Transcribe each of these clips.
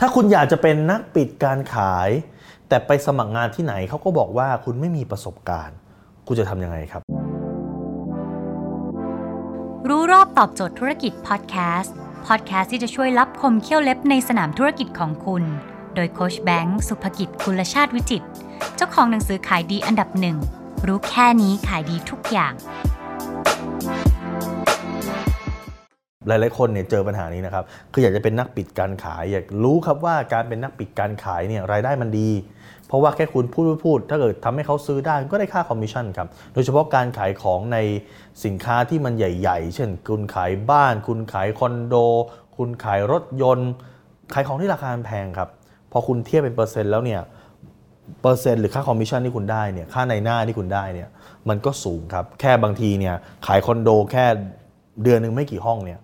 ถ้าคุณอยากจะเป็นนักปิดการขาย แต่ไปสมัครงานที่ไหนเขาก็บอกว่าคุณไม่มีประสบการณ์ คุณจะทำยังไงครับ รู้รอบตอบโจทย์ธุรกิจพอดแคสต์พอดแคสต์ที่จะช่วยรับคมเขี้ยวเล็บในสนามธุรกิจของคุณ โดยโคชแบงค์สุภกิจคุณชาติวิจิตเจ้าของหนังสือขายดีอันดับหนึ่งรู้แค่นี้ขายดีทุกอย่าง หลายๆคนเนี่ยเจอปัญหานี้นะครับ คืออยากจะเป็นนักปิดการขาย อยากรู้ครับว่าการเป็นนักปิดการขายเนี่ยรายได้มันดี เพราะว่าแค่คุณพูดพูด ถ้าเกิดทำให้เขาซื้อได้ก็ได้ค่าคอมมิชชั่นครับ โดยเฉพาะการขายของในสินค้าที่มันใหญ่ ๆ เช่น คุณขายบ้าน คุณขายคอนโด คุณขายรถยนต์ ขายของที่ราคาแพงครับ พอคุณเทียบเป็นเปอร์เซ็นต์แล้วเนี่ยเปอร์เซ็นต์หรือค่าคอมมิชชั่นที่คุณได้เนี่ยค่านายหน้าที่คุณได้เนี่ยมันก็สูงครับ แค่บางทีเนี่ยขายคอนโดแค่เดือนหนึ่งไม่กี่ห้องเนี่ย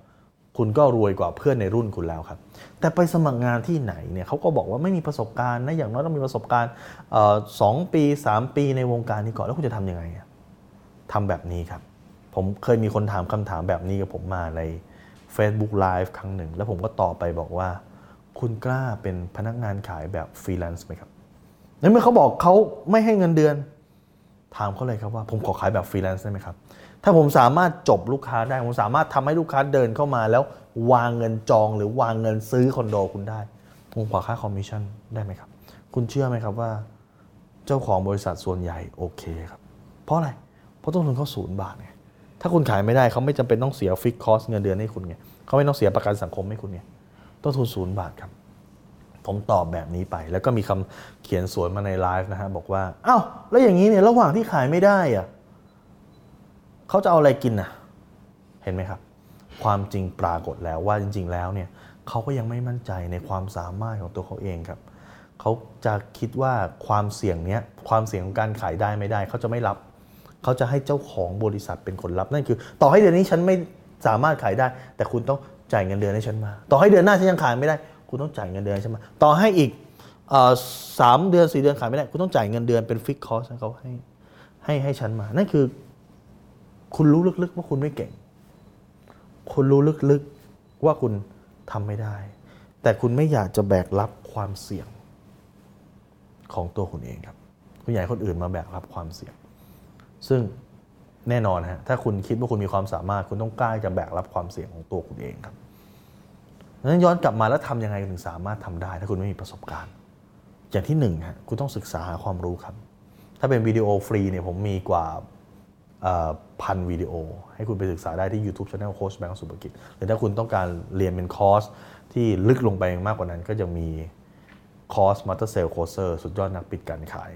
คุณก็รวยกว่าเพื่อนในรุ่นคุณแล้วครับ แต่ไปสมัครงานที่ไหนเนี่ยเขาก็บอกว่าไม่มีประสบการณ์นะอย่างน้อยต้องมีประสบการณ์สองปี 3 ปีในวงการนี้ก่อนแล้วคุณจะทำยังไงอะทำแบบนี้ครับ ผมเคยมีคนถามคำถามแบบนี้กับผมมาใน Facebook Live ครั้งหนึ่ง แล้วผมก็ตอบไปบอกว่า คุณกล้าเป็นพนักงานขายแบบฟรีแลนซ์ไหมครับในเมื่อเขาบอกเขาไม่ให้เงินเดือน ถามเขาเลยครับว่าผมขอขายแบบฟรีแลนซ์ได้ไหมครับ ถ้าผมสามารถจบลูกค้าได้ ผมสามารถทำให้ลูกค้าเดินเข้ามา แล้ววางเงินจองหรือวางเงินซื้อคอนโดคุณได้ ผมขอค่าคอมมิชชั่นได้ไหมครับ คุณเชื่อไหมครับว่า เจ้าของบริษัทส่วนใหญ่โอเคครับ เพราะอะไร เพราะต้นทุนเขาศูนย์บาทไง ถ้าคุณขายไม่ได้เขาไม่จำเป็นต้องเสีย fixed cost เงินเดือนให้คุณไงเขาไม่ต้องเสียประกันสังคมให้คุณไง ต้นทุนศูนย์บาทครับ ผมตอบแบบนี้ไป แล้วก็มีคำเขียนสวนมาในไลฟ์นะฮะบอกว่า เอ้า แล้วอย่างนี้เนี่ยระหว่างที่ขายไม่ได้อะ เขาจะเอาอะไรกินน่ะเห็นไหมครับ ความจริงปรากฏแล้วว่าจริง ๆ แล้วเนี่ยเขาก็ยังไม่มั่นใจในความสามารถของตัวเขาเองครับเขาจะคิดว่าความเสี่ยงเนี้ยความเสี่ยงของการขายได้ไม่ได้เขาจะไม่รับเขาจะให้เจ้าของบริษัทเป็นคนรับนั่นคือ ต่อให้เดือนนี้ฉันไม่สามารถขายได้ แต่คุณต้องจ่ายเงินเดือนให้ฉันมา ต่อให้เดือนหน้าฉันยังขายไม่ได้ คุณต้องจ่ายเงินเดือนให้ฉันมาต่อให้อีกสามเดือนสี่เดือนขายไม่ได้ คุณต้องจ่ายเงินเดือนเป็นฟิกคอสให้เขาให้ให้ให้ฉันมา นั่นคือ คุณรู้ลึกๆว่าคุณไม่เก่ง คุณรู้ลึกๆว่าคุณทำไม่ได้ แต่คุณไม่อยากจะแบกรับความเสี่ยงของตัวคุณเองครับ คุณอยากให้คนอื่นมาแบกรับความเสี่ยง ซึ่งแน่นอนฮะ ถ้าคุณคิดว่าคุณมีความสามารถ คุณต้องกล้าจะแบกรับความเสี่ยงของตัวคุณเองครับดังนั้นย้อนกลับมาแล้วทำยังไงถึงสามารถทำได้ ถ้าคุณไม่มีประสบการณ์ อย่างที่หนึ่งฮะ คุณต้องศึกษาหาความรู้ครับ ถ้าเป็นวิดีโอฟรีเนี่ยผมมีกว่า พันวิดีโอ ให้คุณไปศึกษาได้ที่ YouTube Channel โค้ชแบงค์สุภกิจหรือถ้าคุณต้องการเรียนเป็นคอร์สที่ลึกลงไปมากกว่านั้น ก็จะมีคอร์ส Master Sales Closer สุดยอดนักปิดการขาย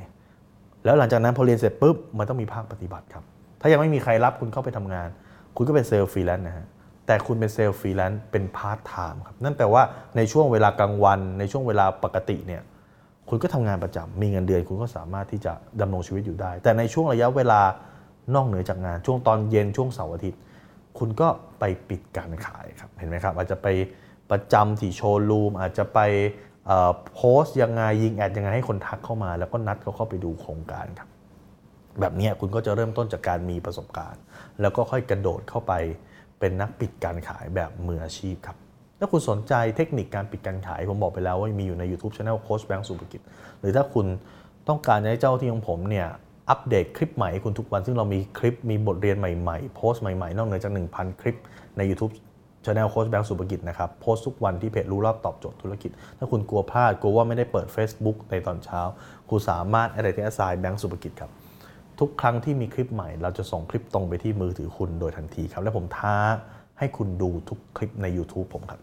แล้วหลังจากนั้นพอเรียนเสร็จปุ๊บ มันต้องมีภาคปฏิบัติครับ ถ้ายังไม่มีใครรับคุณเข้าไปทำงาน คุณก็เป็นเซลส์ฟรีแลนซ์นะฮะแต่คุณเป็นเซลส์ฟรีแลนซ์เป็นพาร์ทไทม์ครับนั่นแปลว่าในช่วงเวลากลางวัน ในช่วงเวลาปกติเนี่ยคุณก็ทำงานประจำมีเงินเดือน คุณก็สามารถที่จะดำรงชีวิตอยู่ได้ แต่ในช่วงระยะเวลา นอกเหนือจากงานช่วงตอนเย็นช่วงเสาร์อาทิตย์ คุณก็ไปปิดการขายครับเห็นไหมครับ อาจจะไปประจำที่โชว์รูมอาจจะไปโพสต์ยังไงยิงแอดยังไงให้คนทักเข้ามา แล้วก็นัดเขาเข้าไปดูโครงการครับ แบบนี้คุณก็จะเริ่มต้นจากการมีประสบการณ์ แล้วก็ค่อยกระโดดเข้าไปเป็นนักปิดการขายแบบมืออาชีพครับถ้าคุณสนใจเทคนิคการปิดการขาย ผมบอกไปแล้วว่ามีอยู่ใน YouTube Channel โค้ชแบงค์สุภกิจ หรือถ้าคุณต้องการให้เจ้าที่ของผมเนี่ย อัปเดตคลิปใหม่ให้คุณทุกวัน ซึ่งเรามีคลิปมีบทเรียนใหม่ๆ โพสต์ใหม่ ๆ นอกเหนือจาก 1,000 คลิปใน YouTube Channel โค้ชแบงค์สุภกิจนะครับ โพสต์ทุกวันที่เพจรู้รอบตอบโจทย์ธุรกิจ ถ้าคุณกลัวพลาด กลัวว่าไม่ได้เปิด Facebook ในตอนเช้า คุณสามารถอะไรที่อ s ไซแบงค์สุภกิจครับ ทุกครั้งที่มีคลิปใหม่ เราจะส่งคลิปตรงไปที่มือถือคุณโดยทันทีครับ และผมท้าให้คุณดูทุกคลิปใน YouTube ผมครับ